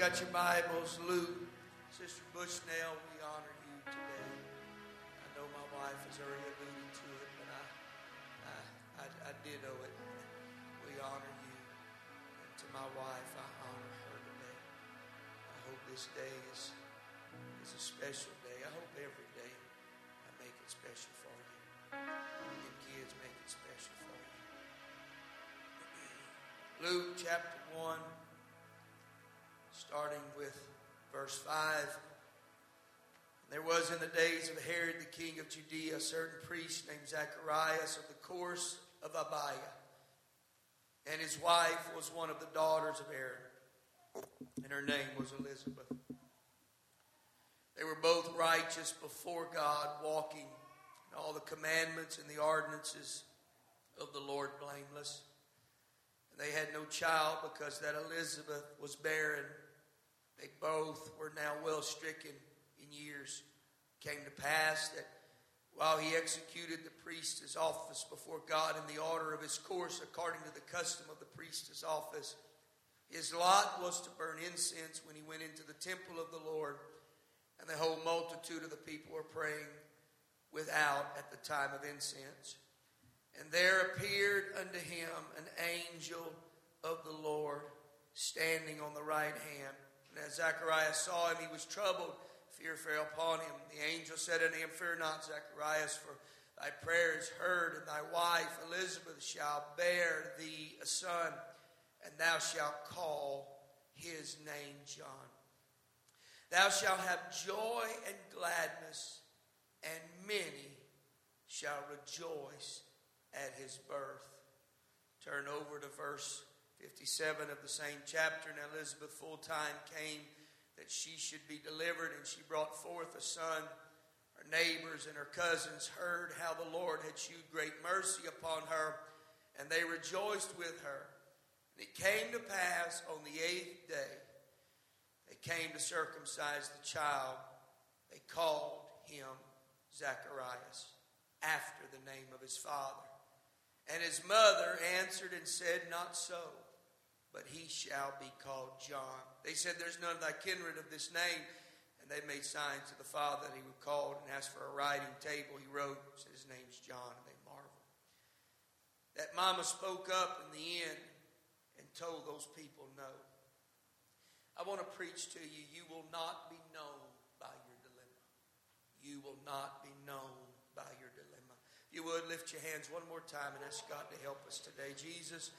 got your Bibles, Luke, Sister Bushnell, we honor you today. I know my wife has already alluded to it, but I, I, I, I did owe it. We honor you. And to my wife, I honor her today. I hope this day is, is a special day. I hope every day I make it special for you. And kids make it special for you. Luke chapter 1 starting with verse 5. There was in the days of Herod the king of Judea a certain priest named Zacharias of the course of Abia. And his wife was one of the daughters of Aaron, and her name was Elizabeth. They were both righteous before God, walking in all the commandments and the ordinances of the Lord blameless. And they had no child because that Elizabeth was barren they both were now well stricken in years. Came to pass that while he executed the priest's office before God in the order of his course, according to the custom of the priest's office, his lot was to burn incense when he went into the temple of the Lord, and the whole multitude of the people were praying without at the time of incense. And there appeared unto him an angel of the Lord standing on the right hand and as Zacharias saw him, he was troubled. Fear fell upon him. The angel said unto him, Fear not, Zacharias, for thy prayer is heard, and thy wife Elizabeth shall bear thee a son, and thou shalt call his name John. Thou shalt have joy and gladness, and many shall rejoice at his birth. Turn over to verse 57 of the same chapter. And Elizabeth full time came that she should be delivered, and she brought forth a son. Her neighbors and her cousins heard how the Lord had shewed great mercy upon her, and they rejoiced with her. And it came to pass on the eighth day, they came to circumcise the child. They called him Zacharias, after the name of his father. And his mother answered and said, Not so but he shall be called John. They said, There's none of thy kindred of this name. And they made signs to the father that he would call and asked for a writing table. He wrote, said his name's John, and they marveled. That mama spoke up in the end and told those people no. I want to preach to you, you will not be known by your dilemma. You will not be known by your dilemma. You would lift your hands one more time and ask God to help us today. Jesus,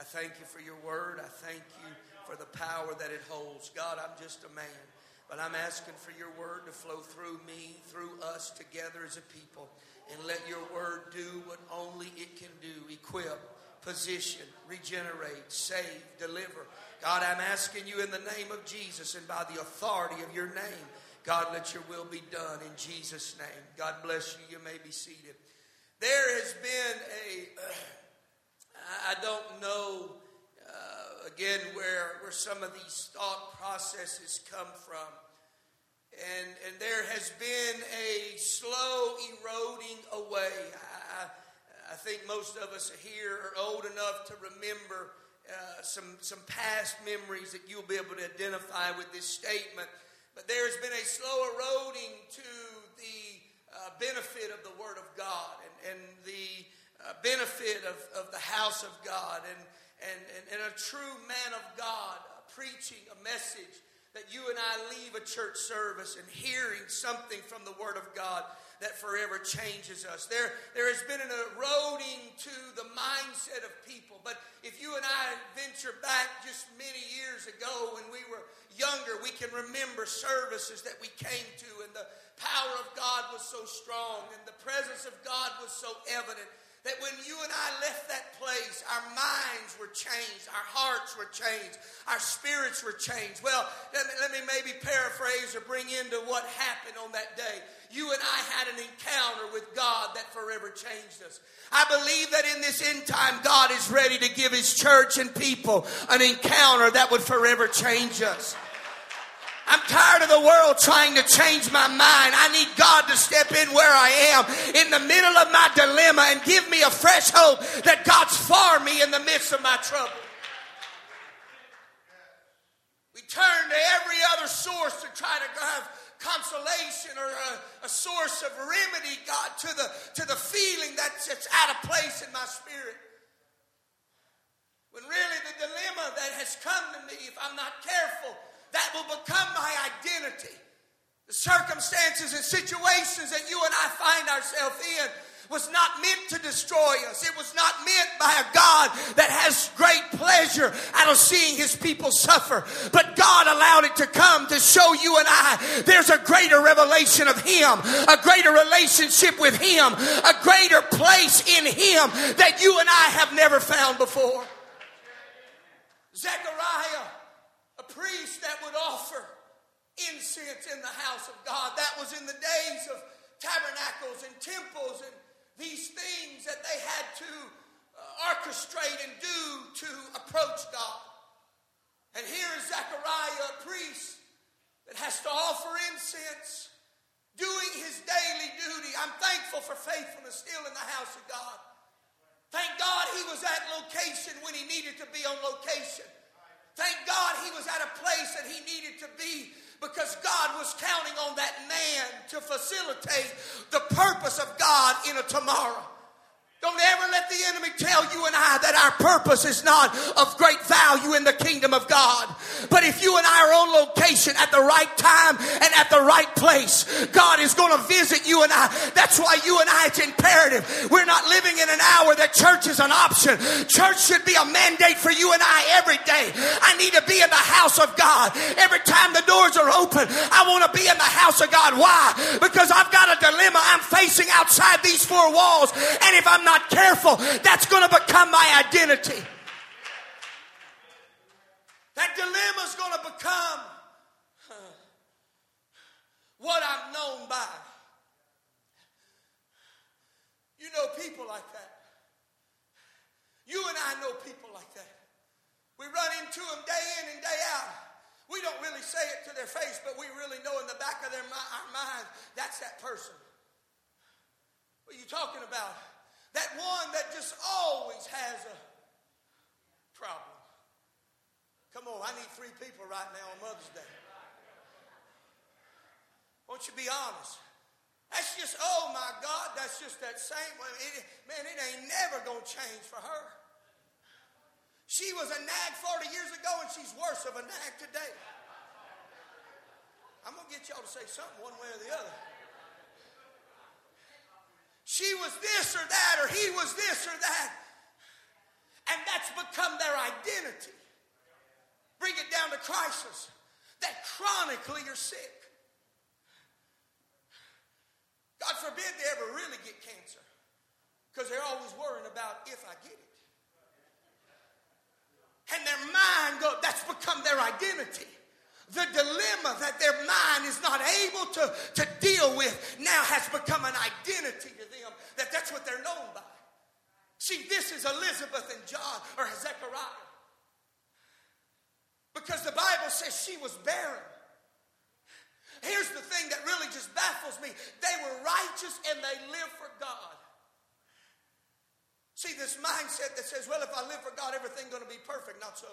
I thank you for your word. I thank you for the power that it holds. God, I'm just a man, but I'm asking for your word to flow through me, through us together as a people. And let your word do what only it can do equip, position, regenerate, save, deliver. God, I'm asking you in the name of Jesus and by the authority of your name. God, let your will be done in Jesus' name. God bless you. You may be seated. There has been a. I don't know, uh, again, where, where some of these thought processes come from. And, and there has been a slow eroding away. I, I think most of us here are old enough to remember uh, some, some past memories that you'll be able to identify with this statement. But there has been a slow eroding to the uh, benefit of the Word of God and, and the uh, benefit of, of the house of God and, and, and, and a true man of God preaching a message that you and I leave a church service and hearing something from the Word of God that forever changes us. There, there has been an eroding to the mindset of people. But if you and I venture back just many years ago when we were younger, we can remember services that we came to, and the power of God was so strong, and the presence of God was so evident that when you and I left that place, our minds were changed, our hearts were changed, our spirits were changed. Well, let me, let me maybe paraphrase or bring into what happened on that day. You and I had an encounter with God that forever changed us. I believe that in this end time, God is ready to give His church and people an encounter that would forever change us. I'm tired of the world trying to change my mind. I need God to step in where I am in the middle of my dilemma and give me a fresh hope that God's for me in the midst of my trouble. We turn to every other source to try to have consolation or a, a source of remedy, God, to the, to the feeling that's, that's out of place in my spirit. When really the dilemma that has come to me, if I'm not careful, that will become my identity. The circumstances and situations that you and I find ourselves in was not meant to destroy us. It was not meant by a God that has great pleasure out of seeing his people suffer. But God allowed it to come to show you and I there's a greater revelation of him, a greater relationship with him, a greater place in him that you and I have never found before. Zechariah, priest that would offer incense in the house of God. That was in the days of tabernacles and temples and these things that they had to uh, orchestrate and do to approach God. And here is Zechariah, a priest that has to offer incense, doing his daily duty. I'm thankful for faithfulness still in the house of God. Thank God he was at location when he needed to be on location. Thank God he was at a place that he needed to be because God was counting on that man to facilitate the purpose of God in a tomorrow. Don't ever let the enemy tell you and I that our purpose is not of great value in the kingdom of God. But if you and I are on location at the right time and at the right place, God is going to visit you and I. That's why you and I, it's imperative. We're not living in an hour that church is an option. Church should be a mandate for you and I every day. I need to be in the house of God. Every time the doors are open, I want to be in the house of God. Why? Because I've got a dilemma I'm facing outside these four walls. And if I'm not not careful, that's going to become my identity. That dilemma is going to become what I'm known by. You know people like that. You and I know people like that. We run into them day in and day out. We don't really say it to their face, but we really know in the back of their our mind that's that person. What are you talking about? That one that just always has a problem. Come on, I need three people right now on Mother's Day. Won't you be honest? That's just, oh my God, that's just that same. It, man, it ain't never going to change for her. She was a nag 40 years ago and she's worse of a nag today. I'm going to get y'all to say something one way or the other she was this or that, or he was this or that. And that's become their identity. Bring it down to crisis. That chronically you're sick. God forbid they ever really get cancer. Because they're always worrying about if I get it. And their mind go, that's become their identity the dilemma that their mind is not able to, to deal with now has become an identity to them, that that's what they're known by. See, this is Elizabeth and John, or Zechariah. Because the Bible says she was barren. Here's the thing that really just baffles me they were righteous and they lived for God. See, this mindset that says, well, if I live for God, everything's going to be perfect. Not so.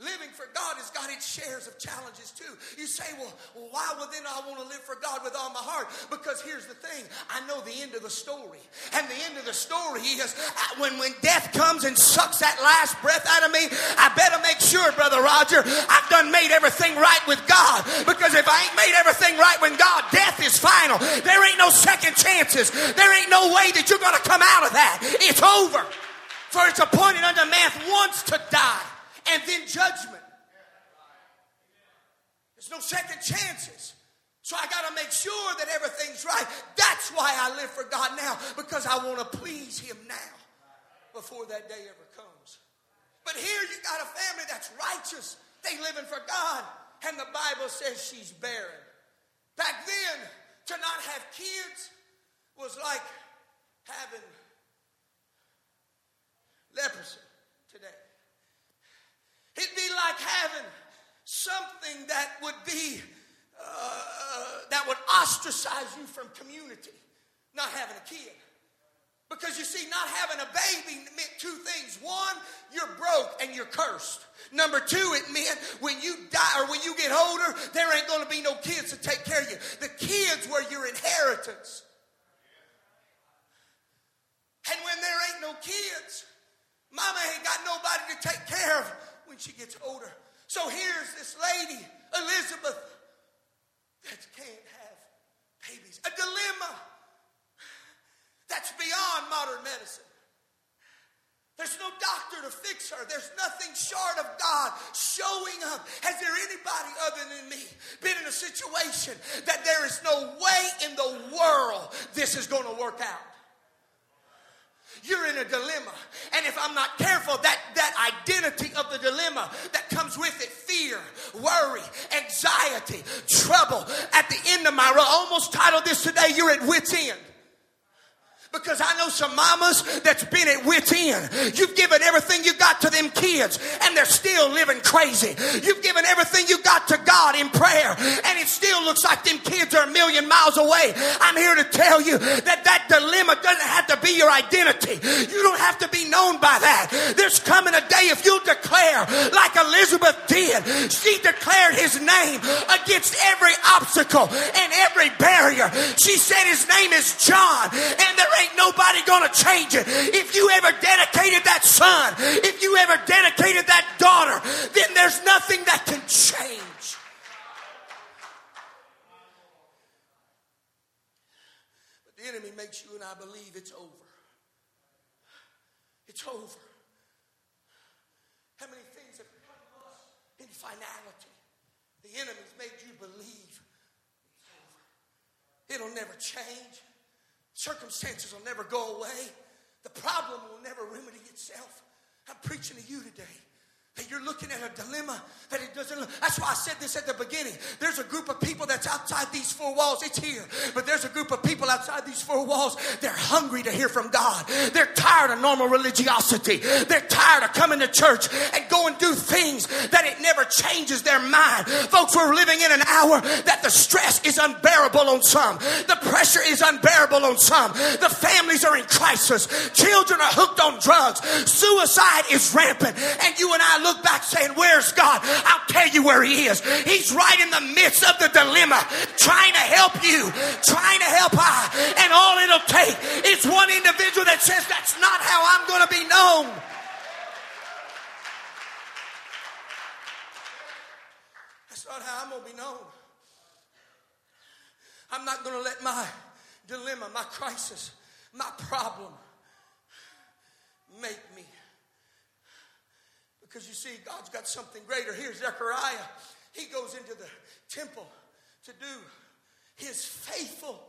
Living for God has got its shares of challenges too. You say, well, why would then I want to live for God with all my heart? Because here's the thing I know the end of the story. And the end of the story is uh, when, when death comes and sucks that last breath out of me, I better make sure, Brother Roger, I've done made everything right with God. Because if I ain't made everything right with God, death is final. There ain't no second chances. There ain't no way that you're going to come out of that. It's over. For it's appointed unto man once to die and then judgment. There's no second chances. So I got to make sure that everything's right. That's why I live for God now, because I want to please Him now before that day ever comes. But here you got a family that's righteous. They living for God. And the Bible says she's barren. Back then, to not have kids was like having leprosy. It'd be like having something that would be, uh, that would ostracize you from community, not having a kid. Because you see, not having a baby meant two things. One, you're broke and you're cursed. Number two, it meant when you die or when you get older, there ain't going to be no kids to take care of you. The kids were your inheritance. And when there ain't no kids, mama ain't got nobody to take care of when she gets older. So here's this lady, Elizabeth, that can't have babies. A dilemma that's beyond modern medicine. There's no doctor to fix her. There's nothing short of God showing up. Has there anybody other than me been in a situation that there is no way in the world this is going to work out? You're in a dilemma. And if I'm not careful, that, that identity of the dilemma that comes with it fear, worry, anxiety, trouble. At the end of my, I almost titled this today, You're at wit's end. Because I know some mamas that's been at wit's end. You've given everything you got to them kids and they're still living crazy. You've given everything you got to God in prayer and it still looks like them kids are a million miles away. I'm here to tell you that that dilemma doesn't have to be your identity. You don't have to be known by that. There's coming a day if you'll declare like Elizabeth did. She declared his name against every obstacle and every barrier. She said his name is John and there ain't nobody to change it. If you ever dedicated that son, if you ever dedicated that daughter, then there's nothing that can change. But the enemy makes you and I believe it's over. It's over. How many things have come to us in finality? The enemy's made you believe it's over. It'll never change. Circumstances will never go away. The problem will never remedy itself. I'm preaching to you today. That you're looking at a dilemma that it doesn't look. That's why I said this at the beginning. There's a group of people that's outside these four walls. It's here. But there's a group of people outside these four walls. They're hungry to hear from God. They're tired of normal religiosity. They're tired of coming to church and go and do things that it never changes their mind. Folks, we're living in an hour that the stress is unbearable on some. The pressure is unbearable on some. The families are in crisis. Children are hooked on drugs. Suicide is rampant. And you and I look back saying, Where's God? I'll tell you where He is. He's right in the midst of the dilemma, trying to help you, trying to help I. And all it'll take is one individual that says, That's not how I'm going to be known. That's not how I'm going to be known. I'm not going to let my dilemma, my crisis, my problem make me because you see, God's got something greater. Here's Zechariah. He goes into the temple to do his faithful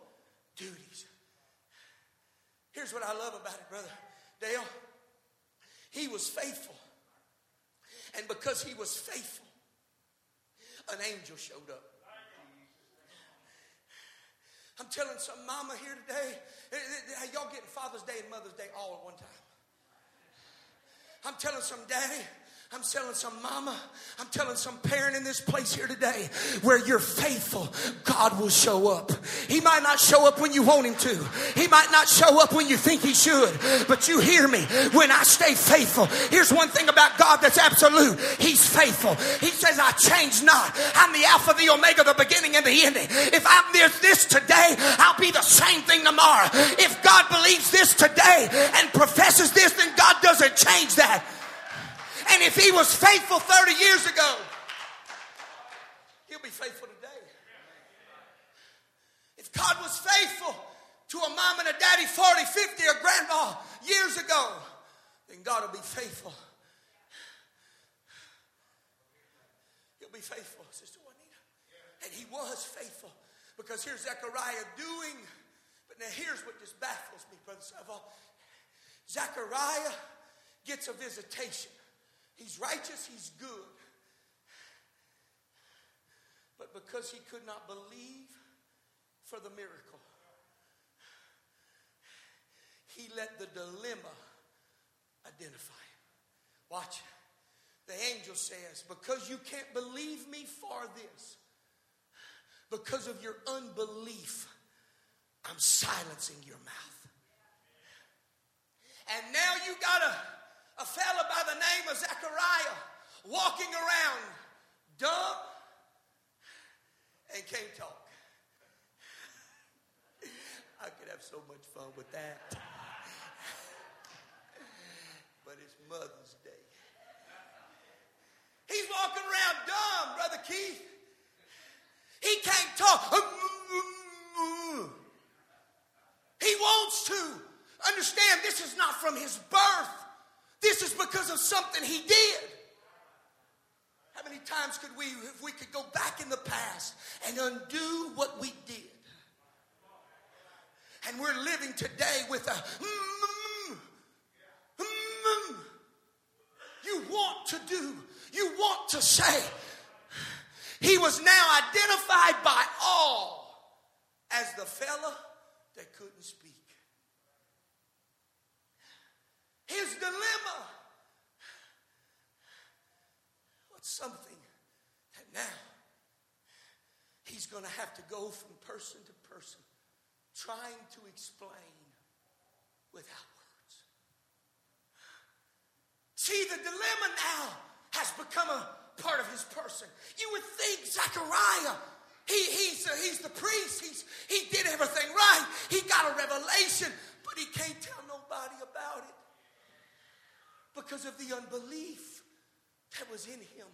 duties. Here's what I love about it, brother Dale. He was faithful. And because he was faithful, an angel showed up. I'm telling some mama here today, eh, eh, eh, y'all getting Father's Day and Mother's Day all at one time. I'm telling some daddy, I'm telling some mama, I'm telling some parent in this place here today where you're faithful, God will show up. He might not show up when you want him to. He might not show up when you think he should. But you hear me when I stay faithful. Here's one thing about God that's absolute. He's faithful. He says, I change not. I'm the Alpha, the Omega, the beginning and the ending. If I'm this, this today, I'll be the same thing tomorrow. If God believes this today and professes this, then God doesn't change that. And if he was faithful 30 years ago, he'll be faithful today. If God was faithful to a mom and a daddy 40, 50, or grandma years ago, then God will be faithful. He'll be faithful, Sister Juanita. And he was faithful. Because here's Zechariah doing, but now here's what just baffles me, Brother Savall. Zechariah gets a visitation. He's righteous, he's good. But because he could not believe for the miracle, he let the dilemma identify him. Watch. The angel says, Because you can't believe me for this, because of your unbelief, I'm silencing your mouth. And now you got a, fella by the name of Zechariah walking around dumb and can't talk. I could have so much fun with that. but it's Mother's Day. He's walking around dumb, Brother Keith. He can't talk. He wants to understand this is not from his birth. This is because of something he did. How many times could we, if we could go back in the past and undo what we did? And we're living today with a mm, mm, you want to do, you want to say. He was now identified by all as the fella that couldn't speak. His dilemma was something that now he's going to have to go from person to person trying to explain without words. See, the dilemma now has become a part of his person. You would think Zechariah, he, he's, he's the priest, he's, he did everything right, he got a revelation, but he can't tell nobody about it because of the unbelief that was in him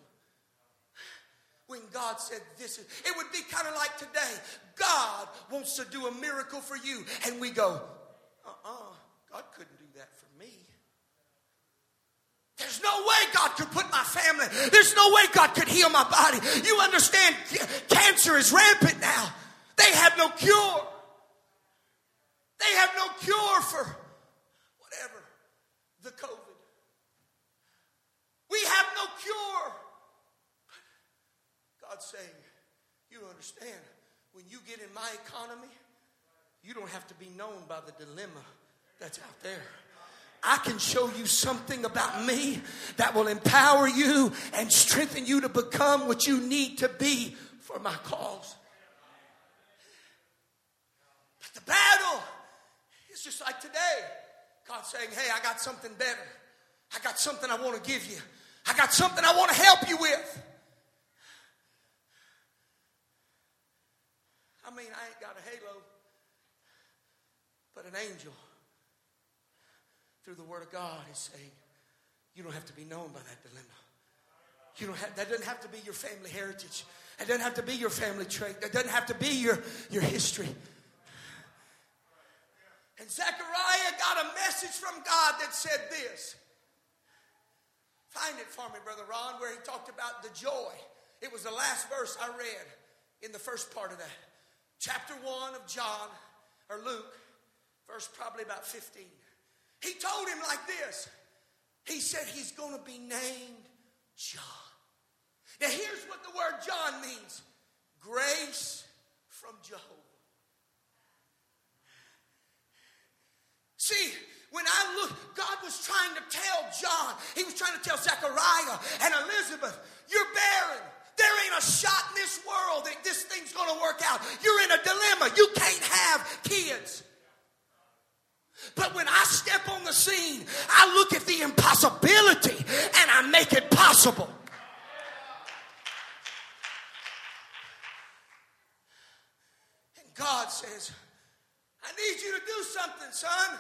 when God said this. It would be kind of like today. God wants to do a miracle for you. And we go, uh uh-uh, uh God couldn't do that for me. There's no way God could put my family, there's no way God could heal my body. You understand, cancer is rampant now. They have no cure. They have no cure for whatever the COVID. We have no cure. God's saying, You understand, when you get in my economy, you don't have to be known by the dilemma that's out there. I can show you something about me that will empower you and strengthen you to become what you need to be for my cause. But the battle is just like today. God saying, Hey, I got something better. I got something I want to give you. I got something I want to help you with. I mean, I ain't got a halo, but an angel through the Word of God is saying, you don't have to be known by that dilemma. You don't have, that doesn't have to be your family heritage. It doesn't have to be your family trait. That doesn't have to be your, your history. And Zechariah got a message from God that said this. Find it for me, Brother Ron, where he talked about the joy. It was the last verse I read in the first part of that. Chapter 1 of John, or Luke, verse probably about 15. He told him like this He said he's going to be named John. Now, here's what the word John means grace from Jehovah. See, when I look, God was trying to tell John, he was trying to tell Zechariah and Elizabeth, you're barren. There ain't a shot in this world that this thing's going to work out. You're in a dilemma. You can't have kids. But when I step on the scene, I look at the impossibility and I make it possible. And God says, I need you to do something, son.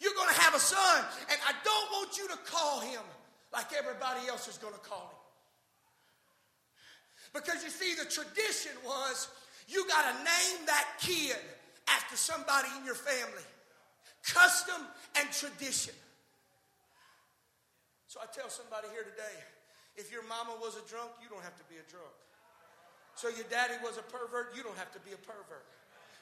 You're going to have a son, and I don't want you to call him like everybody else is going to call him. Because you see, the tradition was you got to name that kid after somebody in your family custom and tradition. So I tell somebody here today if your mama was a drunk, you don't have to be a drunk. So your daddy was a pervert, you don't have to be a pervert.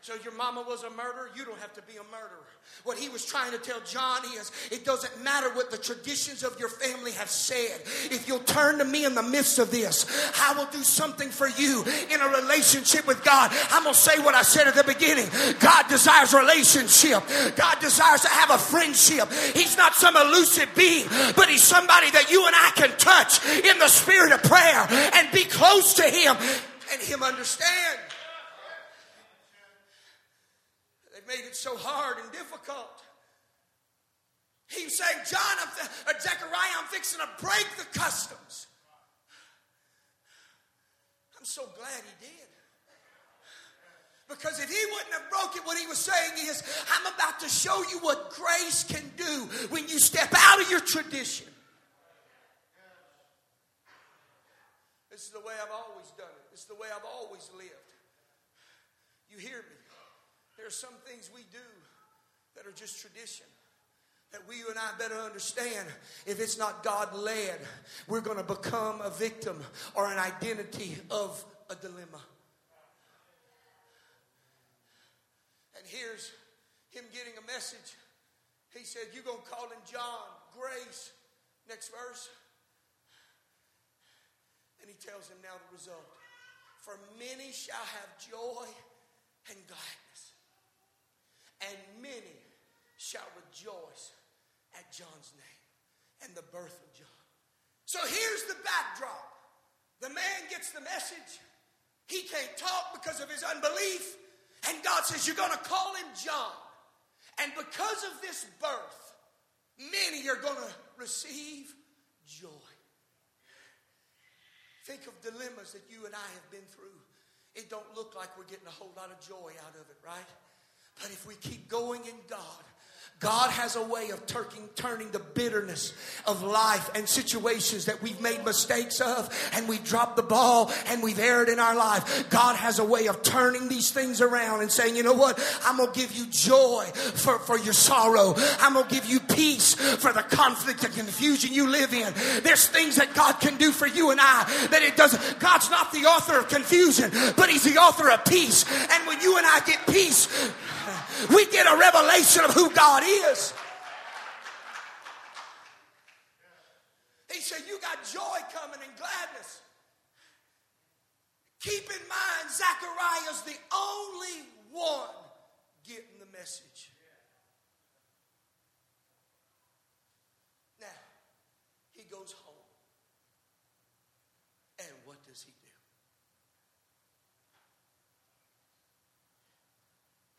So your mama was a murderer, you don't have to be a murderer. What he was trying to tell John is it doesn't matter what the traditions of your family have said. If you'll turn to me in the midst of this, I will do something for you in a relationship with God. I'm going to say what I said at the beginning. God desires relationship. God desires to have a friendship. He's not some elusive being, but he's somebody that you and I can touch in the spirit of prayer and be close to him and him understand. Made it so hard and difficult. He's saying, John, I'm, or Zechariah, I'm fixing to break the customs. I'm so glad he did. Because if he wouldn't have broken what he was saying is, I'm about to show you what grace can do when you step out of your tradition. This is the way I've always done it. This is the way I've always lived. You hear me? There are some things we do that are just tradition that we, and I better understand if it's not God led, we're going to become a victim or an identity of a dilemma. And here's him getting a message. He said, You're going to call him John, grace. Next verse. And he tells him now the result. For many shall have joy and gladness, and many shall rejoice at John's name and the birth of John. So here's the backdrop the man gets the message. He can't talk because of his unbelief. And God says, You're going to call him John. And because of this birth, many are going to receive joy. Think of dilemmas that you and I have been through. It don't look like we're getting a whole lot of joy out of it, right? But if we keep going in God, God has a way of turning, turning the bitterness of life and situations that we've made mistakes of and we've dropped the ball and we've erred in our life. God has a way of turning these things around and saying, you know what? I'm going to give you joy for, for your sorrow. I'm going to give you peace for the conflict and confusion you live in. There's things that God can do for you and I that it doesn't. God's not the author of confusion, but He's the author of peace. And when you and I get peace, we get a revelation of who God is. He said, You got joy coming and gladness. Keep in mind, Zechariah's the only one getting the message. Now, he goes home. And what does he do?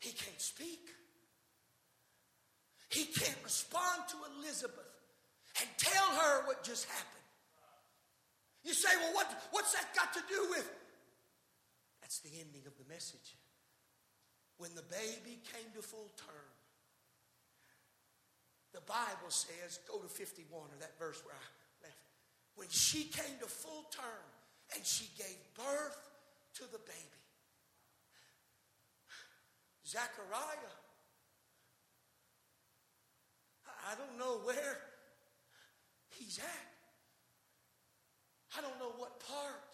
He can't speak. He can't respond to Elizabeth and tell her what just happened. You say, well, what, what's that got to do with? That's the ending of the message. When the baby came to full term, the Bible says, go to 51 or that verse where I left. When she came to full term and she gave birth to the baby, Zechariah. I don't know where he's at. I don't know what part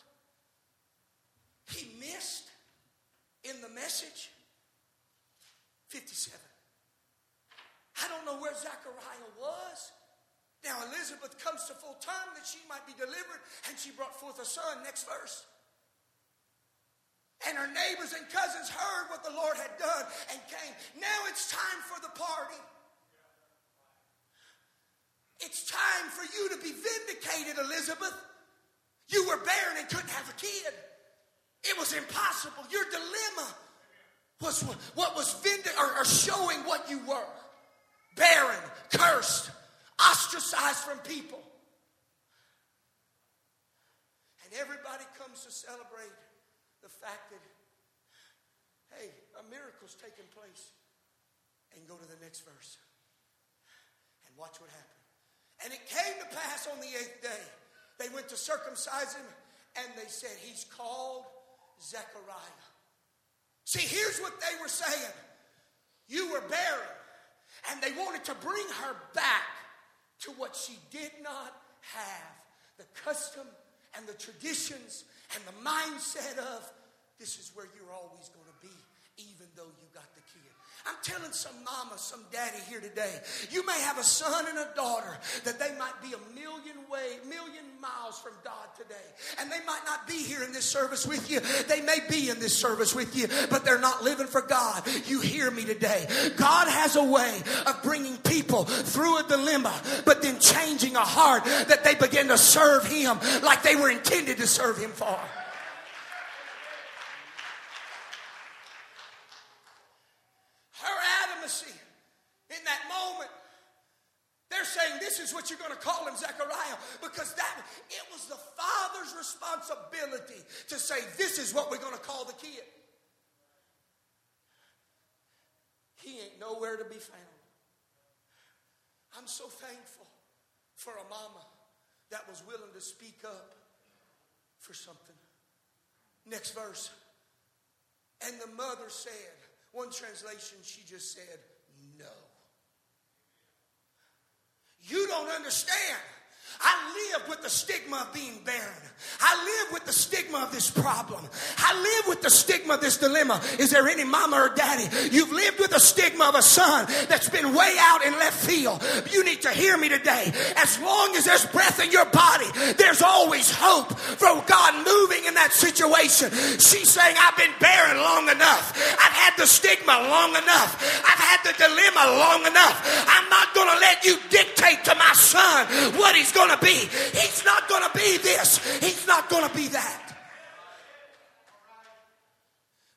he missed in the message. 57. I don't know where Zechariah was. Now Elizabeth comes to full term that she might be delivered, and she brought forth a son. Next verse. And her neighbors and cousins heard what the Lord had done and came. Now it's time for the party. It's time for you to be vindicated, Elizabeth. You were barren and couldn't have a kid. It was impossible. Your dilemma was what was vindic- or, or showing what you were barren, cursed, ostracized from people. And everybody comes to celebrate the fact that, hey, a miracle's taking place. And go to the next verse. And watch what happened. And it came to pass on the eighth day. They went to circumcise him, and they said, He's called Zechariah. See, here's what they were saying You were barren, and they wanted to bring her back to what she did not have the custom and the traditions and the mindset of this is where you're always going to be, even though you got the kid. I'm telling some mama, some daddy here today, you may have a son and a daughter that they might be a million way, million miles from God today. And they might not be here in this service with you. They may be in this service with you, but they're not living for God. You hear me today. God has a way of bringing people through a dilemma, but then changing a heart that they begin to serve Him like they were intended to serve Him for. Her adamacy in that moment, they saying, This is what you're going to call him, Zechariah, because that it was the father's responsibility to say, This is what we're going to call the kid. He ain't nowhere to be found. I'm so thankful for a mama that was willing to speak up for something. Next verse. And the mother said, one translation, she just said, no. You don't understand. I live with the stigma of being barren. I live with the stigma of this problem. I live with the stigma of this dilemma. Is there any mama or daddy? You've lived with the stigma of a son that's been way out in left field. You need to hear me today. As long as there's breath in your body, there's always hope for God moving in that situation. She's saying, I've been barren long enough. I've had the stigma long enough. I've had the dilemma long enough. I'm not going to let you dictate to my son what he's going to be. He's not going to be this. He's not going to be that.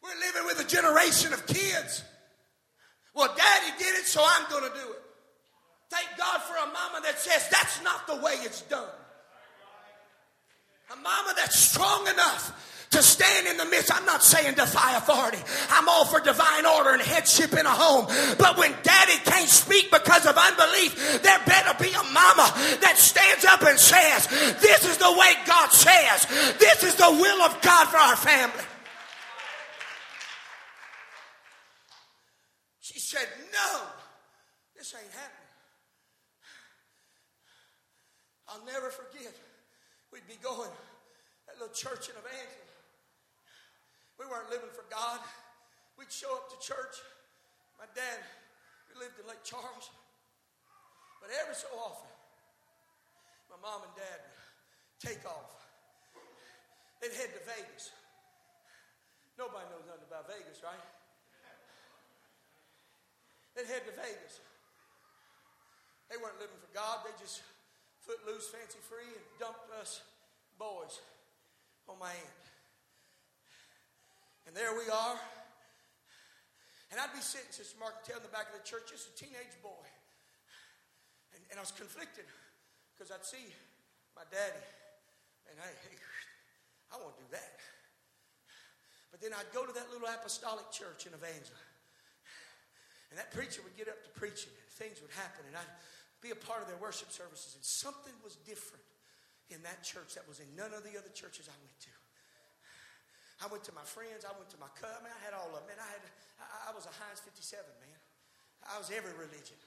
We're living with a generation of kids. Well, daddy did it, so I'm going to do it. Thank God for a mama that says that's not the way it's done. A mama that's strong enough to stand in the midst. I'm not saying defy authority. I'm all for divine order and headship in a home. But when daddy can't speak because of unbelief, there better be a mama that stands up and says, This is the way God says. This is the will of God for our family. She said, No, this ain't happening. I'll never forget. We'd be going that little church in Evangeline. We weren't living for God. We'd show up to church. My dad, we lived in Lake Charles. But every so often, my mom and dad would take off. They'd head to Vegas. Nobody knows nothing about Vegas, right? They'd head to Vegas. They weren't living for God. They just foot loose, fancy free, and dumped us boys on my aunt. And there we are. And I'd be sitting, Sister Mark, in the back of the church, just a teenage boy. And, and I was conflicted because I'd see my daddy, and I, I want to do that. But then I'd go to that little apostolic church in Evangeline. And that preacher would get up to preaching, and things would happen, and I'd be a part of their worship services. And something was different in that church that was in none of the other churches I went to. I went to my friends. I went to my. I mean, I had all of them. Man, I had, I, I was a Heinz 57, man. I was every religion.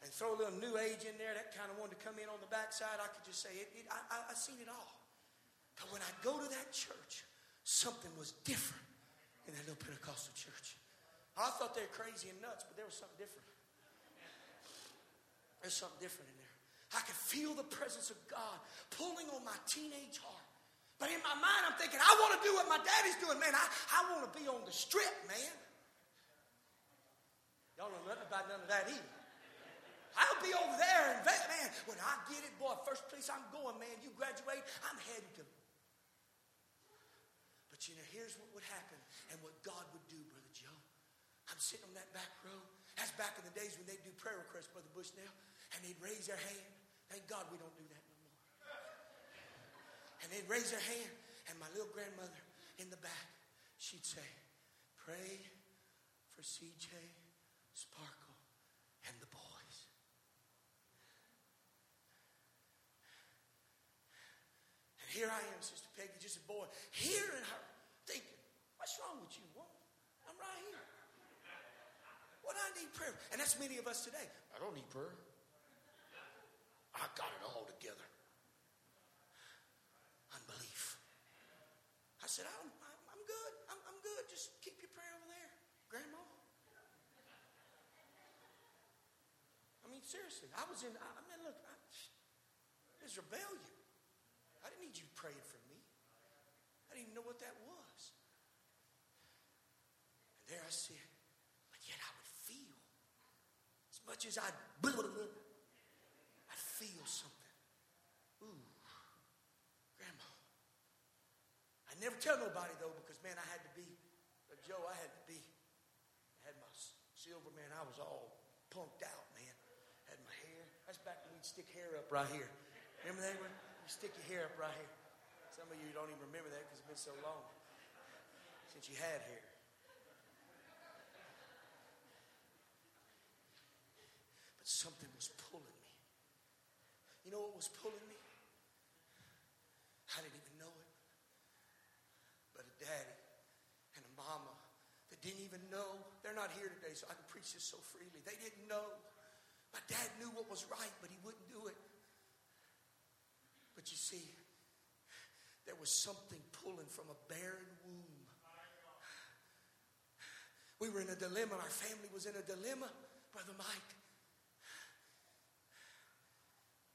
And throw a little new age in there, that kind of wanted to come in on the backside. I could just say, it, it, I, I, I seen it all. But when I go to that church, something was different in that little Pentecostal church. I thought they were crazy and nuts, but there was something different. There's something different in there. I could feel the presence of God pulling on my teenage heart. But in my mind, I'm thinking, I want to do what my daddy's doing, man. I, I want to be on the strip, man. Y'all know nothing about none of that either. I'll be over there and man, when I get it, boy, first place I'm going, man, you graduate, I'm heading to. But you know, here's what would happen and what God would do, Brother Joe. I'm sitting on that back row. That's back in the days when they do prayer requests, Brother Bushnell, and they'd raise their hand. Thank God we don't do that and they'd raise their hand, and my little grandmother in the back, she'd say, Pray for CJ Sparkle and the boys. And here I am, Sister Peggy, just a boy, hearing her, thinking, What's wrong with you, woman? I'm right here. What I need prayer. And that's many of us today. I don't need prayer. I got it all together. Said, I'm, I'm good. I'm, I'm good. Just keep your prayer over there, Grandma. I mean, seriously, I was in, I, I mean, look, I, there's rebellion. I didn't need you praying for me. I didn't even know what that was. And there I sit, but yet I would feel, as much as I'd, I feel something. I never tell nobody though, because man, I had to be, Joe, I had to be. I had my silver, man, I was all punked out, man. Had my hair back when we'd stick hair up right here. Remember that? one? you stick your hair up right here. Some of you don't even remember that because it's been so long since you had hair. But something was pulling me. You know what was pulling me? I didn't even know it. But a daddy and a mama that didn't even know. They're not here today, so I can preach this so freely. They didn't know. My dad knew what was right, but he wouldn't do it. But you see, there was something pulling from a barren womb. We were in a dilemma. Our family was in a dilemma, Brother Mike.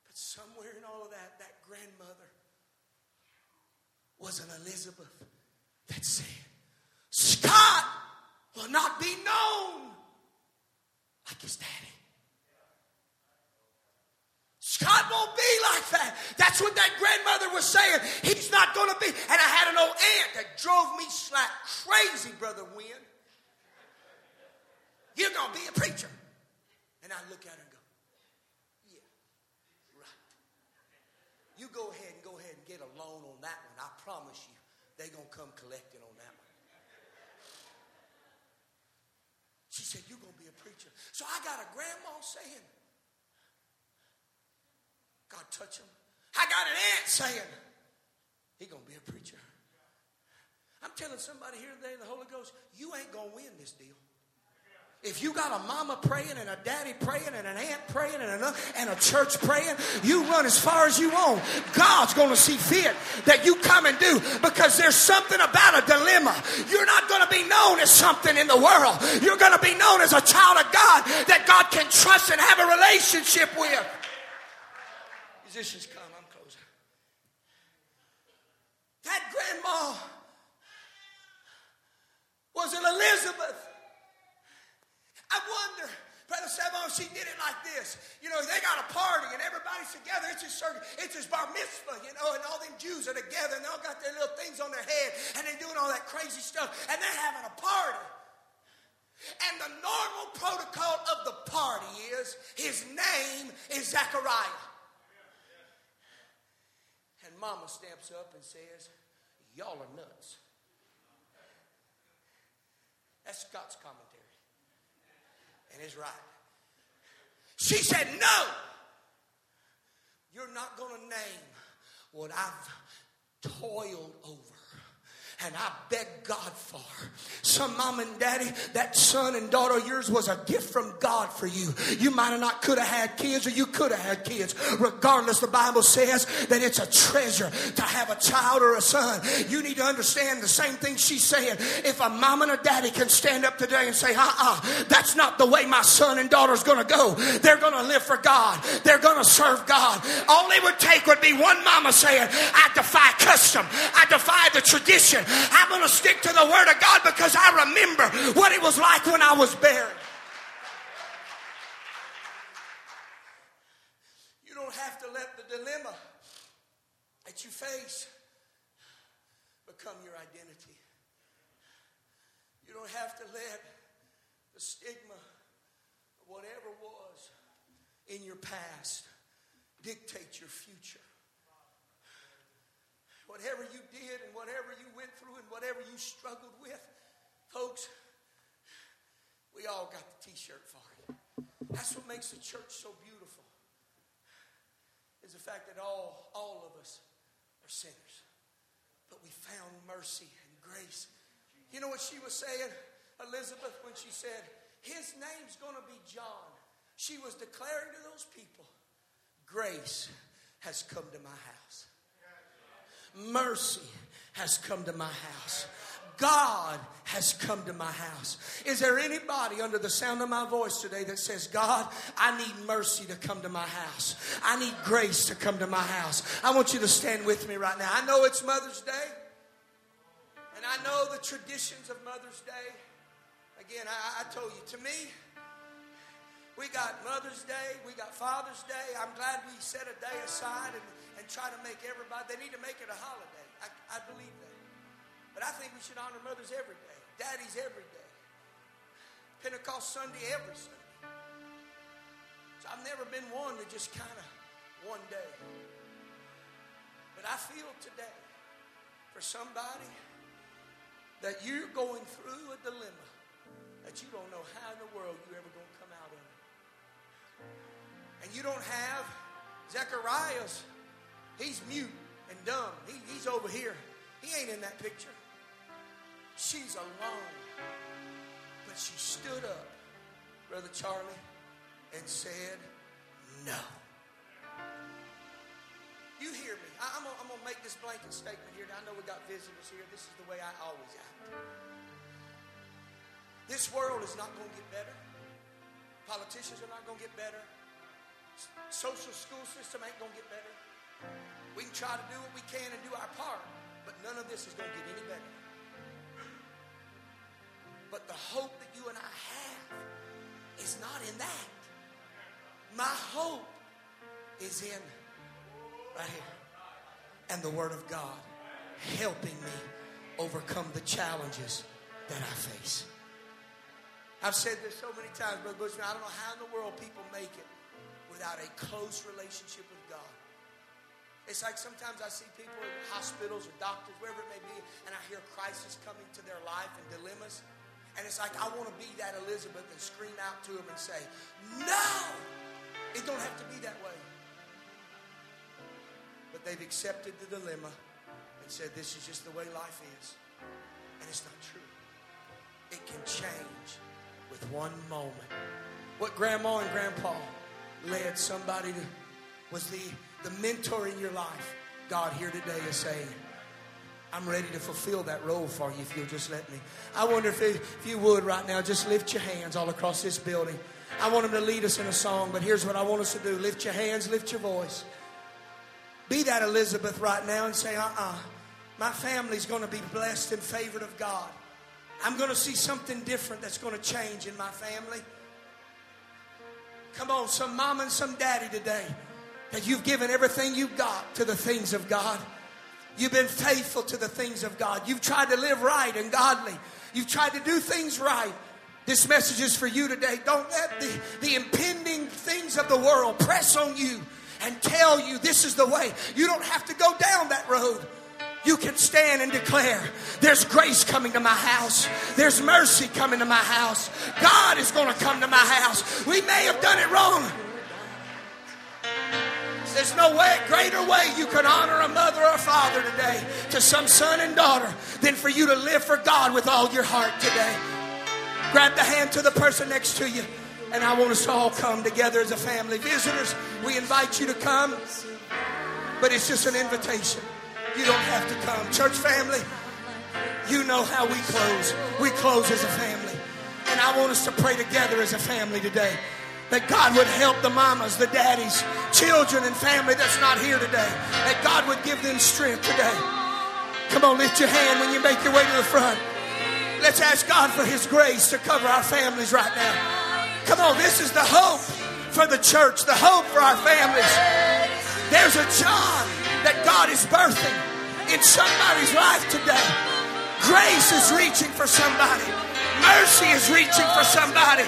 But somewhere in all of that, that grandmother was an Elizabeth that said, Scott will not be known like his daddy. Scott won't be like that. That's what that grandmother was saying. He's not going to be. And I had an old aunt that drove me like crazy, Brother Wynn. You're going to be a preacher. And I look at her and go, yeah, right. You go ahead and go ahead and get a loan on that one. I promise you, they're going to come collecting on that one. She said, You're going to be a preacher. So I got a grandma saying, God touch him. I got an aunt saying, He's going to be a preacher. I'm telling somebody here today in the Holy Ghost, you ain't going to win this deal. If you got a mama praying and a daddy praying and an aunt praying and a, and a church praying, you run as far as you want. God's going to see fit that you come and do because there's something about a dilemma. You're not going to be known as something in the world. You're going to be known as a child of God that God can trust and have a relationship with. Musicians come, I'm closing. That grandma was an Elizabeth. I wonder, Brother Savon, she did it like this. You know, they got a party and everybody's together. It's his circuit. It's his bar mitzvah, you know, and all them Jews are together and they all got their little things on their head and they're doing all that crazy stuff and they're having a party. And the normal protocol of the party is his name is Zachariah. And mama steps up and says, Y'all are nuts. That's Scott's commentary and is right. She said, No, you're not going to name what I've toiled over and I beg God for. Some mom and daddy, that son and daughter of yours was a gift from God for you. You might have not could have had kids or you could have had kids. Regardless, the Bible says that it's a treasure to have a child or a son. You need to understand the same thing she's saying. If a mom and a daddy can stand up today and say, uh-uh, that's not the way my son and daughter's gonna go. They're gonna live for God. They're gonna serve God. All it would take would be one mama saying, I defy custom. I defy the tradition. I'm going to stick to the Word of God because I remember what it was like when I was buried. You don't have to let the dilemma that you face become your identity. You don't have to let the stigma whatever was in your past dictate your future whatever you did and whatever you went through and whatever you struggled with, folks, we all got the t shirt for it. That's what makes the church so beautiful, is the fact that all, all of us are sinners. But we found mercy and grace. You know what she was saying, Elizabeth, when she said, His name's going to be John? She was declaring to those people, Grace has come to my house mercy has come to my house. God has come to my house. Is there anybody under the sound of my voice today that says, God, I need mercy to come to my house? I need grace to come to my house. I want you to stand with me right now. I know it's Mother's Day, and I know the traditions of Mother's Day. Again, I, I told you, to me, we got Mother's Day, we got Father's Day. I'm glad we set a day aside and try to make everybody, they need to make it a holiday. I, I believe that. But I think we should honor mothers every day, daddies every day, Pentecost Sunday every Sunday. So I've never been one to just kind of one day. But I feel today for somebody that you're going through a dilemma that you don't know how in the world you're ever going to come out of it. And you don't have Zechariah's, he's mute and dumb. He, he's over here. He ain't in that picture. She's alone. But she stood up, Brother Charlie, and said, No. You hear me. I, am going to make this blanket statement here. I know we got visitors here. This is the way I always act. This world is not going to get better. Politicians are not going to get better. Social school system ain't going to get better. We can try to do what we can and do our part, but none of this is going to get any better. But the hope that you and I have is not in that. My hope is in right here. And the Word of God helping me overcome the challenges that I face. I've said this so many times, Brother Bushman, I don't know how in the world people make it without a close relationship with. It's like sometimes I see people in hospitals or doctors, wherever it may be, and I hear crisis coming to their life and dilemmas. And it's like I want to be that Elizabeth and scream out to them and say, No! It don't have to be that way. But they've accepted the dilemma and said, This is just the way life is. And it's not true. It can change with one moment. What grandma and grandpa led somebody to was the, the mentor in your life. God here today is saying, I'm ready to fulfill that role for you if you'll just let me. I wonder if, if you would right now, just lift your hands all across this building. I want him to lead us in a song, but here's what I want us to do lift your hands, lift your voice. Be that Elizabeth right now and say, uh uh-uh, uh my family's going to be blessed and favored of God. I'm going to see something different that's going to change in my family. Come on, some mom and some daddy today that you've given everything you've got to the things of God. You've been faithful to the things of God. You've tried to live right and godly. You've tried to do things right. This message is for you today. Don't let the, the impending things of the world press on you and tell you this is the way. You don't have to go down that road you can stand and declare there's grace coming to my house. There's mercy coming to my house. God is going to come to my house. We may have done it wrong. There's no way, greater way you can honor a mother or a father today to some son and daughter than for you to live for God with all your heart today. Grab the hand to the person next to you, and I want us to all come together as a family. Visitors, we invite you to come, but it's just an invitation. You don't have to come. Church family, you know how we close. We close as a family. And I want us to pray together as a family today that God would help the mamas, the daddies, children, and family that's not here today. That God would give them strength today. Come on, lift your hand when you make your way to the front. Let's ask God for His grace to cover our families right now. Come on, this is the hope for the church, the hope for our families. There's a John that God is birthing in somebody's life today. Grace is reaching for somebody. Mercy is reaching for somebody.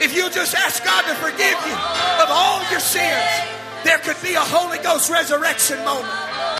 If you just ask God to forgive you of all your sins, there could be a Holy Ghost resurrection moment.